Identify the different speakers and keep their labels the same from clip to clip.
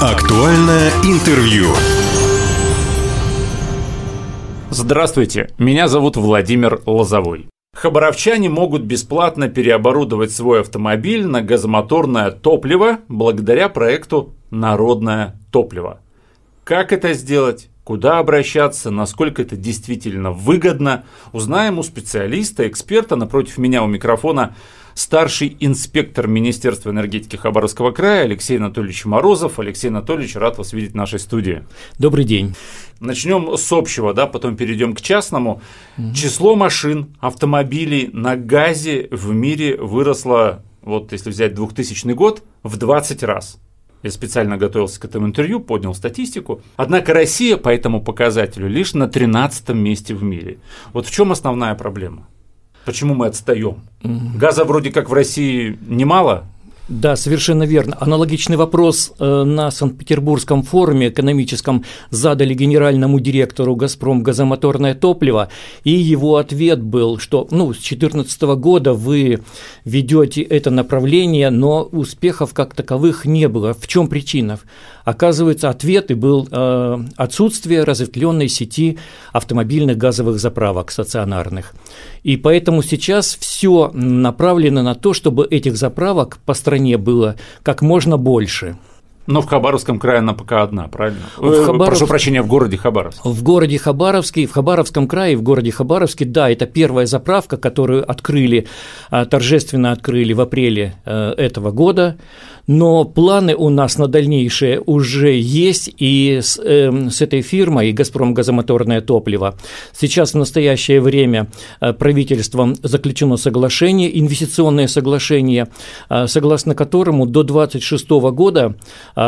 Speaker 1: Актуальное интервью.
Speaker 2: Здравствуйте, меня зовут Владимир Лозовой. Хабаровчане могут бесплатно переоборудовать свой автомобиль на газомоторное топливо благодаря проекту «Народное топливо». Как это сделать? Куда обращаться, насколько это действительно выгодно, узнаем у специалиста, эксперта. Напротив меня у микрофона старший инспектор Министерства энергетики Хабаровского края Алексей Анатольевич Морозов. Алексей Анатольевич, рад вас видеть в нашей студии.
Speaker 3: Добрый день.
Speaker 2: Начнем с общего, да, потом перейдем к частному. Угу. Число машин, автомобилей на газе в мире выросло, вот если взять 2000 год, в 20 раз. Я специально готовился к этому интервью, поднял статистику. Однако Россия по этому показателю лишь на 13 месте в мире. Вот в чем основная проблема? Почему мы отстаем? Газа вроде как в России немало,
Speaker 3: да, совершенно верно. Аналогичный вопрос э, на Санкт-Петербургском форуме экономическом задали генеральному директору «Газпром» газомоторное топливо, и его ответ был, что ну, с 2014 года вы ведете это направление, но успехов как таковых не было. В чем причина? Оказывается, ответ и был э, отсутствие разветвленной сети автомобильных газовых заправок стационарных. И поэтому сейчас все направлено на то, чтобы этих заправок по стране было как можно больше.
Speaker 2: Но в Хабаровском крае она пока одна, правильно? В э, Хабаров... Прошу прощения, в городе Хабаровск.
Speaker 3: В городе Хабаровске, в Хабаровском крае, в городе Хабаровске, да, это первая заправка, которую открыли, а, торжественно открыли в апреле э, этого года но планы у нас на дальнейшее уже есть, и с, э, с этой фирмой «Газпром газомоторное топливо» сейчас в настоящее время э, правительством заключено соглашение, инвестиционное соглашение, согласно которому до 2026 года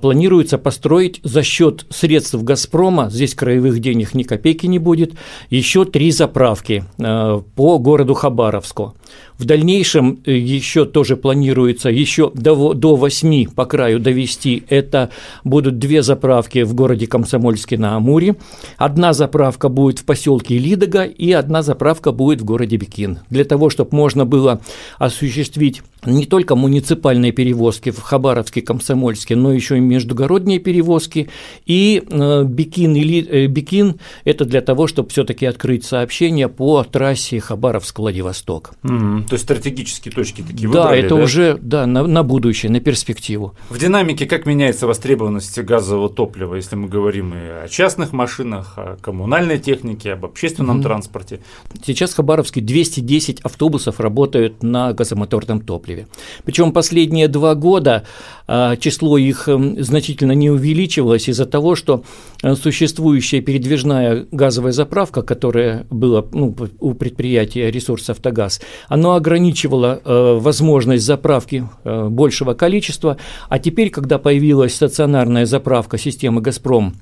Speaker 3: планируется построить за счет средств «Газпрома», здесь краевых денег ни копейки не будет, еще три заправки по городу Хабаровску. В дальнейшем э, еще тоже планируется еще до, до 8 по краю довести. Это будут две заправки в городе Комсомольске на Амуре. Одна заправка будет в поселке Лидога и одна заправка будет в городе Бекин. Для того, чтобы можно было осуществить не только муниципальные перевозки в Хабаровске, Комсомольске, но еще и междугородние перевозки. И э, Бекин, или, э, Бекин – это для того, чтобы все таки открыть сообщение по трассе Хабаровск-Владивосток.
Speaker 2: Mm-hmm. То есть стратегические точки такие
Speaker 3: да,
Speaker 2: выбрали,
Speaker 3: это да? уже да, на, на будущее, на перспективу.
Speaker 2: В динамике как меняется востребованность газового топлива, если мы говорим и о частных машинах, о коммунальной технике, об общественном mm-hmm. транспорте?
Speaker 3: Сейчас в Хабаровске 210 автобусов работают на газомоторном топливе топливе. Причем последние два года а, число их эм, значительно не увеличивалось из-за того, что э, существующая передвижная газовая заправка, которая была ну, у предприятия «Ресурс Автогаз», она ограничивала э, возможность заправки э, большего количества, а теперь, когда появилась стационарная заправка системы «Газпром»,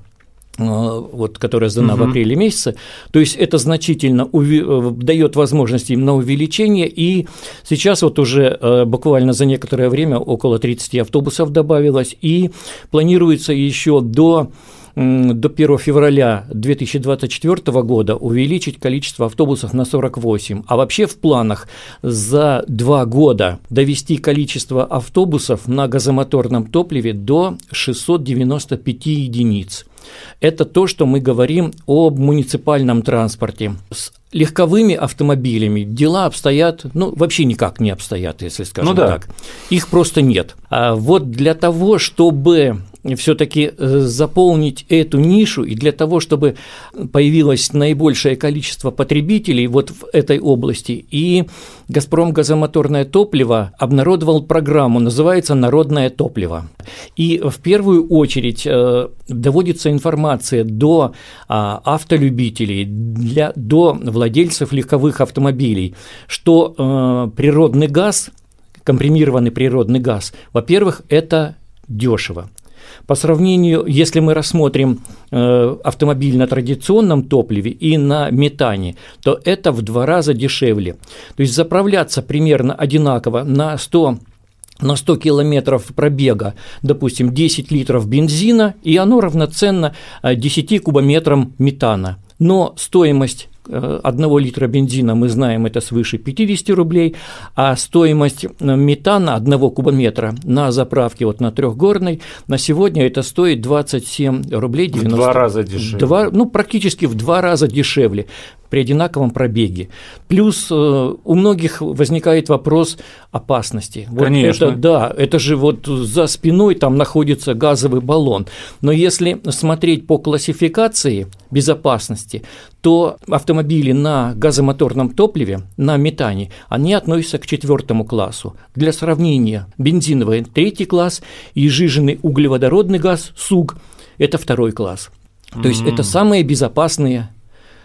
Speaker 3: вот, которая сдана угу. в апреле месяце, то есть это значительно уви- э, дает возможность им на увеличение, и сейчас вот уже э, буквально за некоторое время около 30 автобусов добавилось, и планируется еще до до 1 февраля 2024 года увеличить количество автобусов на 48, а вообще в планах за два года довести количество автобусов на газомоторном топливе до 695 единиц. Это то, что мы говорим об муниципальном транспорте. С легковыми автомобилями дела обстоят, ну, вообще никак не обстоят, если скажем ну, да. так. Их просто нет. А вот для того, чтобы все-таки э, заполнить эту нишу и для того, чтобы появилось наибольшее количество потребителей вот в этой области. И «Газпром» газомоторное топливо обнародовал программу, называется «Народное топливо». И в первую очередь э, доводится информация до а, автолюбителей, для, до владельцев легковых автомобилей, что э, природный газ, компримированный природный газ, во-первых, это дешево. По сравнению, если мы рассмотрим э, автомобиль на традиционном топливе и на метане, то это в два раза дешевле. То есть заправляться примерно одинаково на 100 на 100 километров пробега, допустим, 10 литров бензина, и оно равноценно 10 э, кубометрам метана. Но стоимость одного литра бензина, мы знаем, это свыше 50 рублей, а стоимость метана одного кубометра на заправке вот на трехгорной на сегодня это стоит 27 рублей 90.
Speaker 2: В два раза дешевле.
Speaker 3: Два, ну, практически в два раза дешевле при одинаковом пробеге. Плюс э, у многих возникает вопрос опасности.
Speaker 2: Вот Конечно.
Speaker 3: Это, да, это же вот за спиной там находится газовый баллон. Но если смотреть по классификации безопасности, то автомобили на газомоторном топливе, на метане, они относятся к четвертому классу. Для сравнения, бензиновый третий класс и жиженный углеводородный газ СУГ – это второй класс. То есть это самые безопасные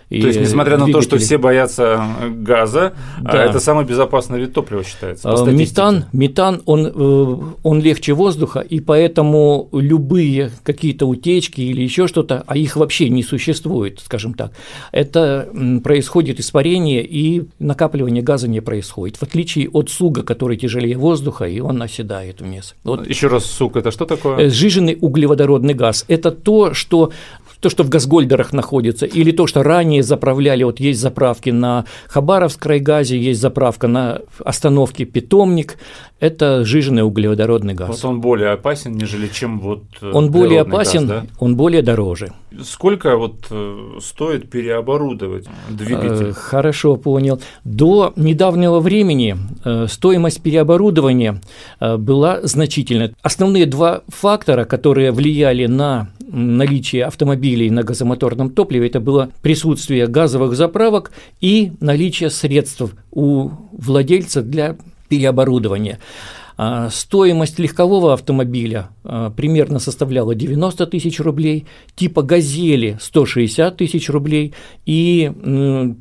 Speaker 2: то есть, несмотря двигатели. на то, что все боятся газа, а да. это самый безопасный вид топлива считается. По
Speaker 3: а, метан, метан он, э, он легче воздуха, и поэтому любые какие-то утечки или еще что-то, а их вообще не существует, скажем так, это происходит испарение и накапливание газа не происходит, в отличие от суга, который тяжелее воздуха, и он оседает вниз.
Speaker 2: Вот. Еще раз, суг, это что такое?
Speaker 3: Э, сжиженный углеводородный газ – это то, что то, что в газгольдерах находится, или то, что ранее заправляли, вот есть заправки на Хабаровск крайгазе, есть заправка на остановке Питомник, это жиженый углеводородный газ.
Speaker 2: Вот он более опасен, нежели чем вот
Speaker 3: э, Он более опасен, газ, да? он более дороже.
Speaker 2: Сколько вот э, стоит переоборудовать двигатель? Э,
Speaker 3: хорошо, понял. До недавнего времени стоимость переоборудования была значительной. Основные два фактора, которые влияли на наличие автомобилей на газомоторном топливе, это было присутствие газовых заправок и наличие средств у владельца для переоборудования. А, стоимость легкового автомобиля а, примерно составляла 90 тысяч рублей, типа «Газели» – 160 тысяч рублей и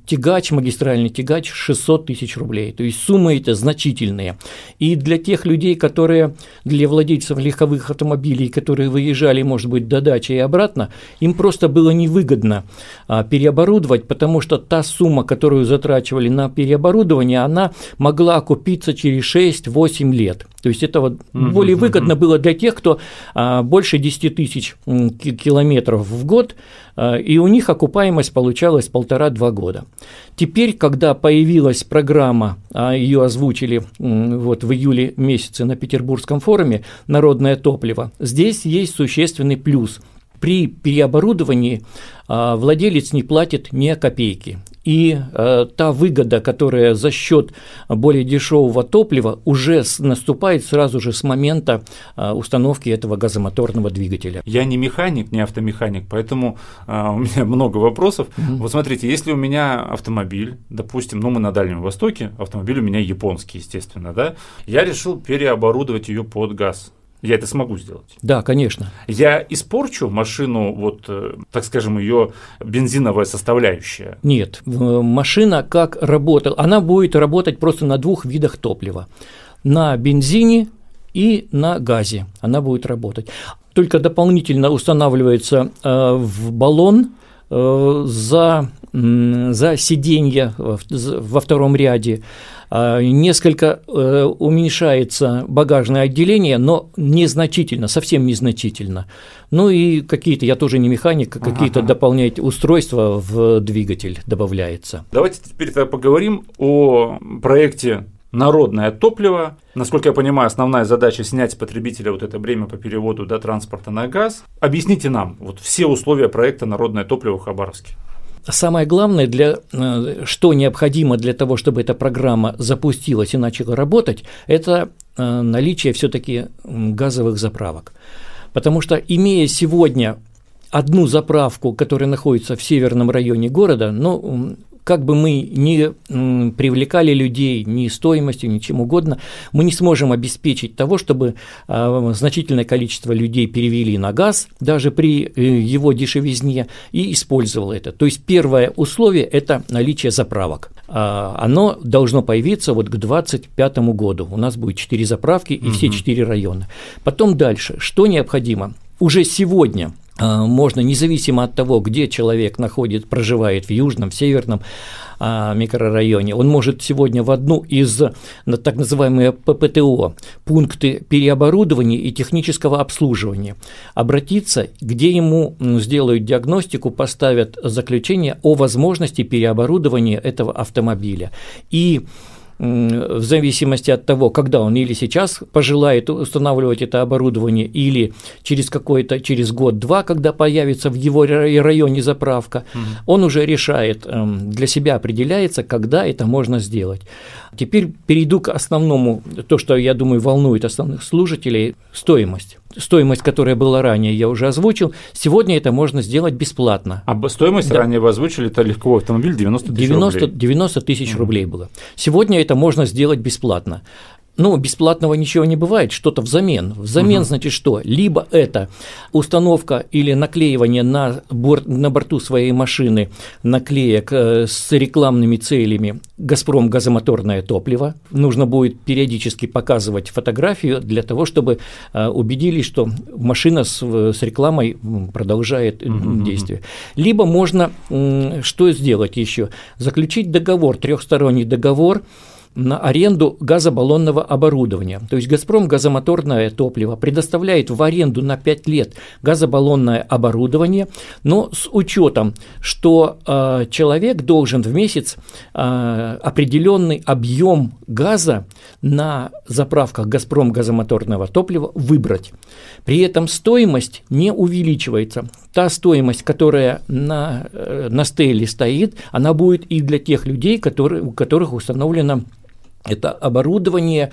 Speaker 3: тягач, магистральный тягач – 600 тысяч рублей. То есть суммы это значительные. И для тех людей, которые, для владельцев легковых автомобилей, которые выезжали, может быть, до дачи и обратно, им просто было невыгодно а, переоборудовать, потому что та сумма, которую затрачивали на переоборудование, она могла окупиться через 6-8 лет. То есть это вот угу, более выгодно угу. было для тех, кто а, больше 10 тысяч километров в год, а, и у них окупаемость получалась полтора-два года. Теперь, когда появилась программа, а ее озвучили вот в июле месяце на Петербургском форуме «Народное топливо», здесь есть существенный плюс – при переоборудовании владелец не платит ни копейки. И э, та выгода, которая за счет более дешевого топлива уже наступает сразу же с момента э, установки этого газомоторного двигателя.
Speaker 2: Я не механик, не автомеханик, поэтому э, у меня много вопросов. Угу. Вот смотрите, если у меня автомобиль, допустим, ну мы на Дальнем Востоке, автомобиль у меня японский, естественно, да, я решил переоборудовать ее под газ я это смогу сделать.
Speaker 3: Да, конечно.
Speaker 2: Я испорчу машину, вот, э, так скажем, ее бензиновая составляющая?
Speaker 3: Нет. Машина как работала, она будет работать просто на двух видах топлива. На бензине и на газе она будет работать. Только дополнительно устанавливается э, в баллон э, за, за сиденье во втором ряде несколько э, уменьшается багажное отделение, но незначительно, совсем незначительно. Ну и какие-то, я тоже не механик, какие-то ага. дополнять устройства в двигатель добавляется.
Speaker 2: Давайте теперь поговорим о проекте народное топливо. Насколько я понимаю, основная задача снять с потребителя вот это время по переводу до транспорта на газ. Объясните нам вот все условия проекта народное топливо в Хабаровске.
Speaker 3: Самое главное, для, э, что необходимо для того, чтобы эта программа запустилась и начала работать, это э, наличие все-таки газовых заправок. Потому что имея сегодня одну заправку, которая находится в северном районе города, ну, как бы мы ни привлекали людей ни стоимостью, ни чем угодно, мы не сможем обеспечить того, чтобы а, значительное количество людей перевели на газ, даже при э, его дешевизне, и использовало это. То есть первое условие – это наличие заправок. А, оно должно появиться вот к 2025 году. У нас будет 4 заправки и угу. все 4 района. Потом дальше. Что необходимо? Уже сегодня – можно независимо от того, где человек находит, проживает в южном, в северном, а, микрорайоне, он может сегодня в одну из так называемые ППТО, пункты переоборудования и технического обслуживания, обратиться, где ему сделают диагностику, поставят заключение о возможности переоборудования этого автомобиля. И в зависимости от того, когда он или сейчас пожелает устанавливать это оборудование, или через какой-то, через год-два, когда появится в его районе заправка, угу. он уже решает, эм, для себя определяется, когда это можно сделать. Теперь перейду к основному, то, что, я думаю, волнует основных служителей – стоимость. Стоимость, которая была ранее, я уже озвучил. Сегодня это можно сделать бесплатно.
Speaker 2: А стоимость да. ранее вы озвучили, это легковой автомобиль 90 тысяч 90, рублей.
Speaker 3: 90 тысяч рублей было. Сегодня это можно сделать бесплатно ну, бесплатного ничего не бывает, что-то взамен. Взамен, угу. значит, что? Либо это установка или наклеивание на, борт, на борту своей машины наклеек э, с рекламными целями «Газпром газомоторное топливо». Нужно будет периодически показывать фотографию для того, чтобы э, убедились, что машина с, с рекламой продолжает угу. действие. Либо можно что сделать еще? Заключить договор, трехсторонний договор на аренду газобаллонного оборудования. То есть «Газпром» газомоторное топливо предоставляет в аренду на 5 лет газобаллонное оборудование, но с учетом, что э, человек должен в месяц э, определенный объем газа на заправках «Газпром» газомоторного топлива выбрать. При этом стоимость не увеличивается. Та стоимость, которая на, э, на стеле стоит, она будет и для тех людей, которые, у которых установлена это оборудование,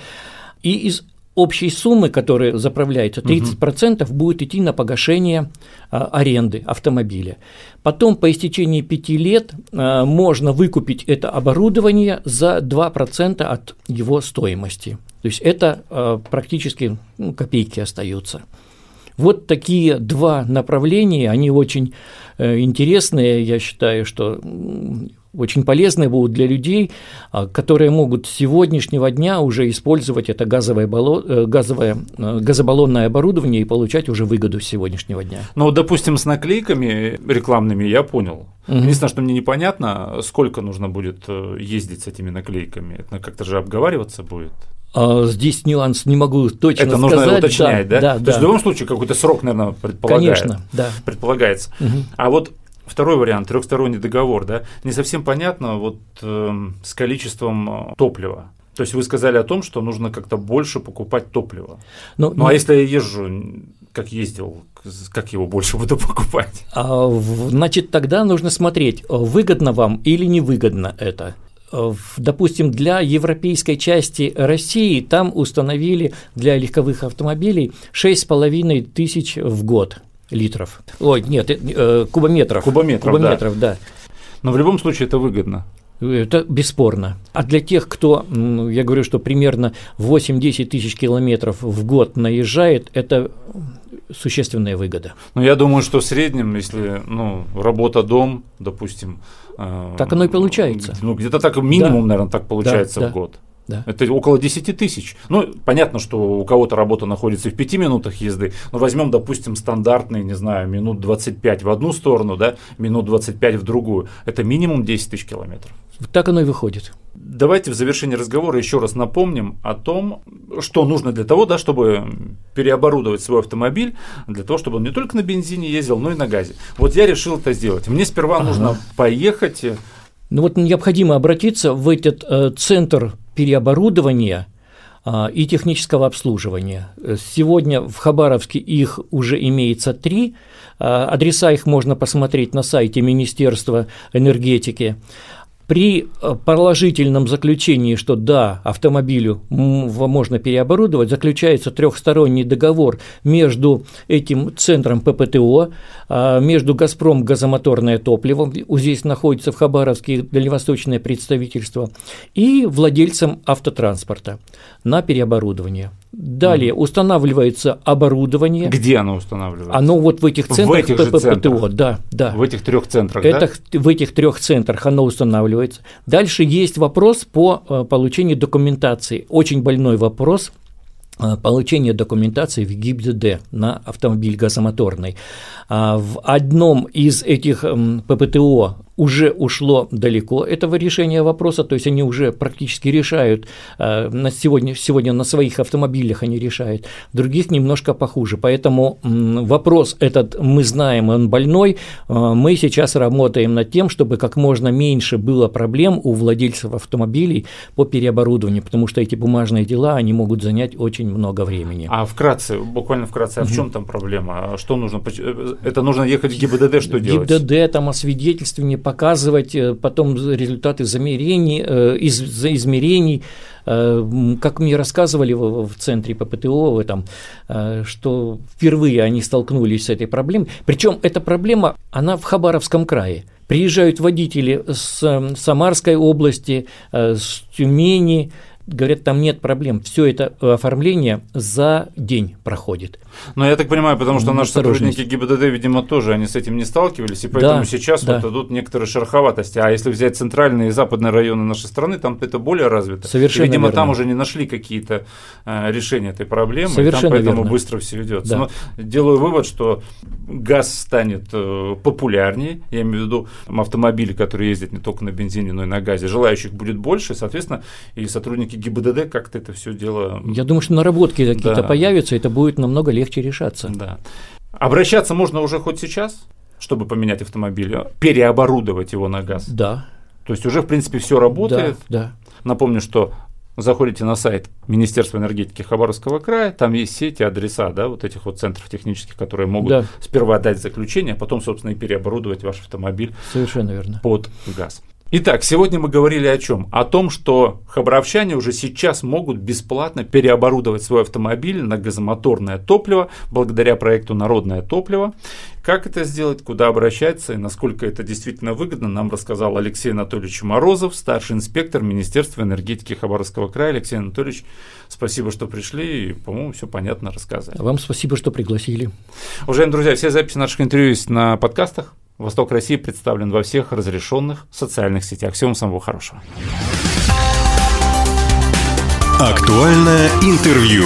Speaker 3: и из общей суммы, которая заправляется, 30% угу. будет идти на погашение а, аренды автомобиля. Потом по истечении 5 лет а, можно выкупить это оборудование за 2% от его стоимости. То есть это а, практически ну, копейки остаются. Вот такие два направления, они очень э, интересные, я считаю, что очень полезные будут для людей, а, которые могут с сегодняшнего дня уже использовать это газовое, э, газовое э, газобаллонное оборудование и получать уже выгоду с сегодняшнего дня.
Speaker 2: Ну, допустим, с наклейками рекламными я понял. Угу. Единственное, что мне непонятно, сколько нужно будет э, ездить с этими наклейками. Это как-то же обговариваться будет.
Speaker 3: А здесь нюанс не могу точно
Speaker 2: Это
Speaker 3: сказать.
Speaker 2: Это нужно уточнять, да?
Speaker 3: да?
Speaker 2: да То
Speaker 3: да.
Speaker 2: есть в любом случае какой-то срок, наверное, предполагается.
Speaker 3: Конечно, да.
Speaker 2: Предполагается. Угу. А вот Второй вариант трехсторонний договор, да, не совсем понятно вот э, с количеством э, топлива. То есть вы сказали о том, что нужно как-то больше покупать топливо. Но, ну, ну а если я езжу, как ездил, как его больше буду покупать?
Speaker 3: А, значит, тогда нужно смотреть, выгодно вам или невыгодно это. Допустим, для европейской части России там установили для легковых автомобилей 6,5 тысяч в год литров. Ой, нет, э, кубометров.
Speaker 2: Кубометров,
Speaker 3: кубометров да. да.
Speaker 2: Но в любом случае это выгодно.
Speaker 3: Это бесспорно. А для тех, кто, я говорю, что примерно 8-10 тысяч километров в год наезжает, это существенная выгода.
Speaker 2: Ну, я думаю, что в среднем, если ну, работа-дом, допустим.
Speaker 3: Э, так оно и получается.
Speaker 2: Ну, где-то так минимум, да. наверное, так получается да, в год.
Speaker 3: Да.
Speaker 2: Это около 10 тысяч. Ну, понятно, что у кого-то работа находится в 5 минутах езды, но возьмем, допустим, стандартные, не знаю, минут 25 в одну сторону, да, минут 25 в другую. Это минимум 10 тысяч километров.
Speaker 3: Так оно и выходит.
Speaker 2: Давайте в завершении разговора еще раз напомним о том, что нужно для того, да, чтобы переоборудовать свой автомобиль, для того, чтобы он не только на бензине ездил, но и на газе. Вот я решил это сделать. Мне сперва ага. нужно поехать.
Speaker 3: Ну вот необходимо обратиться в этот э, центр переоборудования а, и технического обслуживания. Сегодня в Хабаровске их уже имеется три. А, адреса их можно посмотреть на сайте Министерства энергетики. При э, положительном заключении, что да, автомобилю можно переоборудовать, заключается трехсторонний договор между этим центром ППТО, а, между «Газпром» газомоторное топливо, здесь находится в Хабаровске дальневосточное представительство, и владельцем автотранспорта на переоборудование. Далее устанавливается оборудование.
Speaker 2: Где оно устанавливается?
Speaker 3: Оно вот в этих центрах в этих ППТО, да, да.
Speaker 2: В этих трех центрах,
Speaker 3: Это,
Speaker 2: да?
Speaker 3: В этих трех центрах оно устанавливается. Дальше есть вопрос по э, получению документации. Очень больной вопрос э, получения документации в ГИБДД на автомобиль газомоторный. А в одном из этих ППТО уже ушло далеко этого решения вопроса, то есть они уже практически решают, э, на сегодня, сегодня на своих автомобилях они решают, других немножко похуже. Поэтому вопрос этот мы знаем, он больной, э, мы сейчас работаем над тем, чтобы как можно меньше было проблем у владельцев автомобилей по переоборудованию, потому что эти бумажные дела, они могут занять очень много времени.
Speaker 2: А вкратце, буквально вкратце, а в чем там проблема? Что нужно? Э, это нужно ехать в ГИБДД, что делать?
Speaker 3: ГИБДД, там освидетельствование, показывать э, потом результаты замерений, э, из, измерений, э, как мне рассказывали в, в центре ППТО, этом, что впервые они столкнулись с этой проблемой. Причем эта проблема, она в Хабаровском крае. Приезжают водители с Самарской области, с Тюмени, говорят, там нет проблем, все это оформление за день проходит.
Speaker 2: Но я так понимаю, потому что наши сотрудники ГИБДД, видимо, тоже они с этим не сталкивались, и поэтому да, сейчас да. вот идут некоторые шероховатости. А если взять центральные и западные районы нашей страны, там это более развито.
Speaker 3: Совершенно
Speaker 2: и, видимо,
Speaker 3: верно.
Speaker 2: там уже не нашли какие-то э, решения этой проблемы,
Speaker 3: Совершенно
Speaker 2: и там поэтому
Speaker 3: верно.
Speaker 2: быстро все ведется. Да. Но делаю вывод, что газ станет э, популярнее, я имею в виду автомобили, которые ездят не только на бензине, но и на газе, желающих будет больше, соответственно, и сотрудники ГИБДД как-то это все дело...
Speaker 3: Я думаю, что наработки какие-то да. появятся, это будет намного легче решаться.
Speaker 2: Да. Обращаться можно уже хоть сейчас, чтобы поменять автомобиль, переоборудовать его на газ?
Speaker 3: Да.
Speaker 2: То есть уже, в принципе, все работает?
Speaker 3: Да, да.
Speaker 2: Напомню, что заходите на сайт Министерства энергетики Хабаровского края, там есть все эти адреса, да, вот этих вот центров технических, которые могут да. сперва дать заключение, а потом, собственно, и переоборудовать ваш автомобиль
Speaker 3: Совершенно верно.
Speaker 2: под газ. Итак, сегодня мы говорили о чем? О том, что хабаровчане уже сейчас могут бесплатно переоборудовать свой автомобиль на газомоторное топливо благодаря проекту «Народное топливо». Как это сделать, куда обращаться и насколько это действительно выгодно, нам рассказал Алексей Анатольевич Морозов, старший инспектор Министерства энергетики Хабаровского края. Алексей Анатольевич, спасибо, что пришли и, по-моему, все понятно рассказывали.
Speaker 3: Вам спасибо, что пригласили.
Speaker 2: Уважаемые друзья, все записи наших интервью есть на подкастах. Восток России представлен во всех разрешенных социальных сетях. Всего вам самого хорошего.
Speaker 1: Актуальное интервью.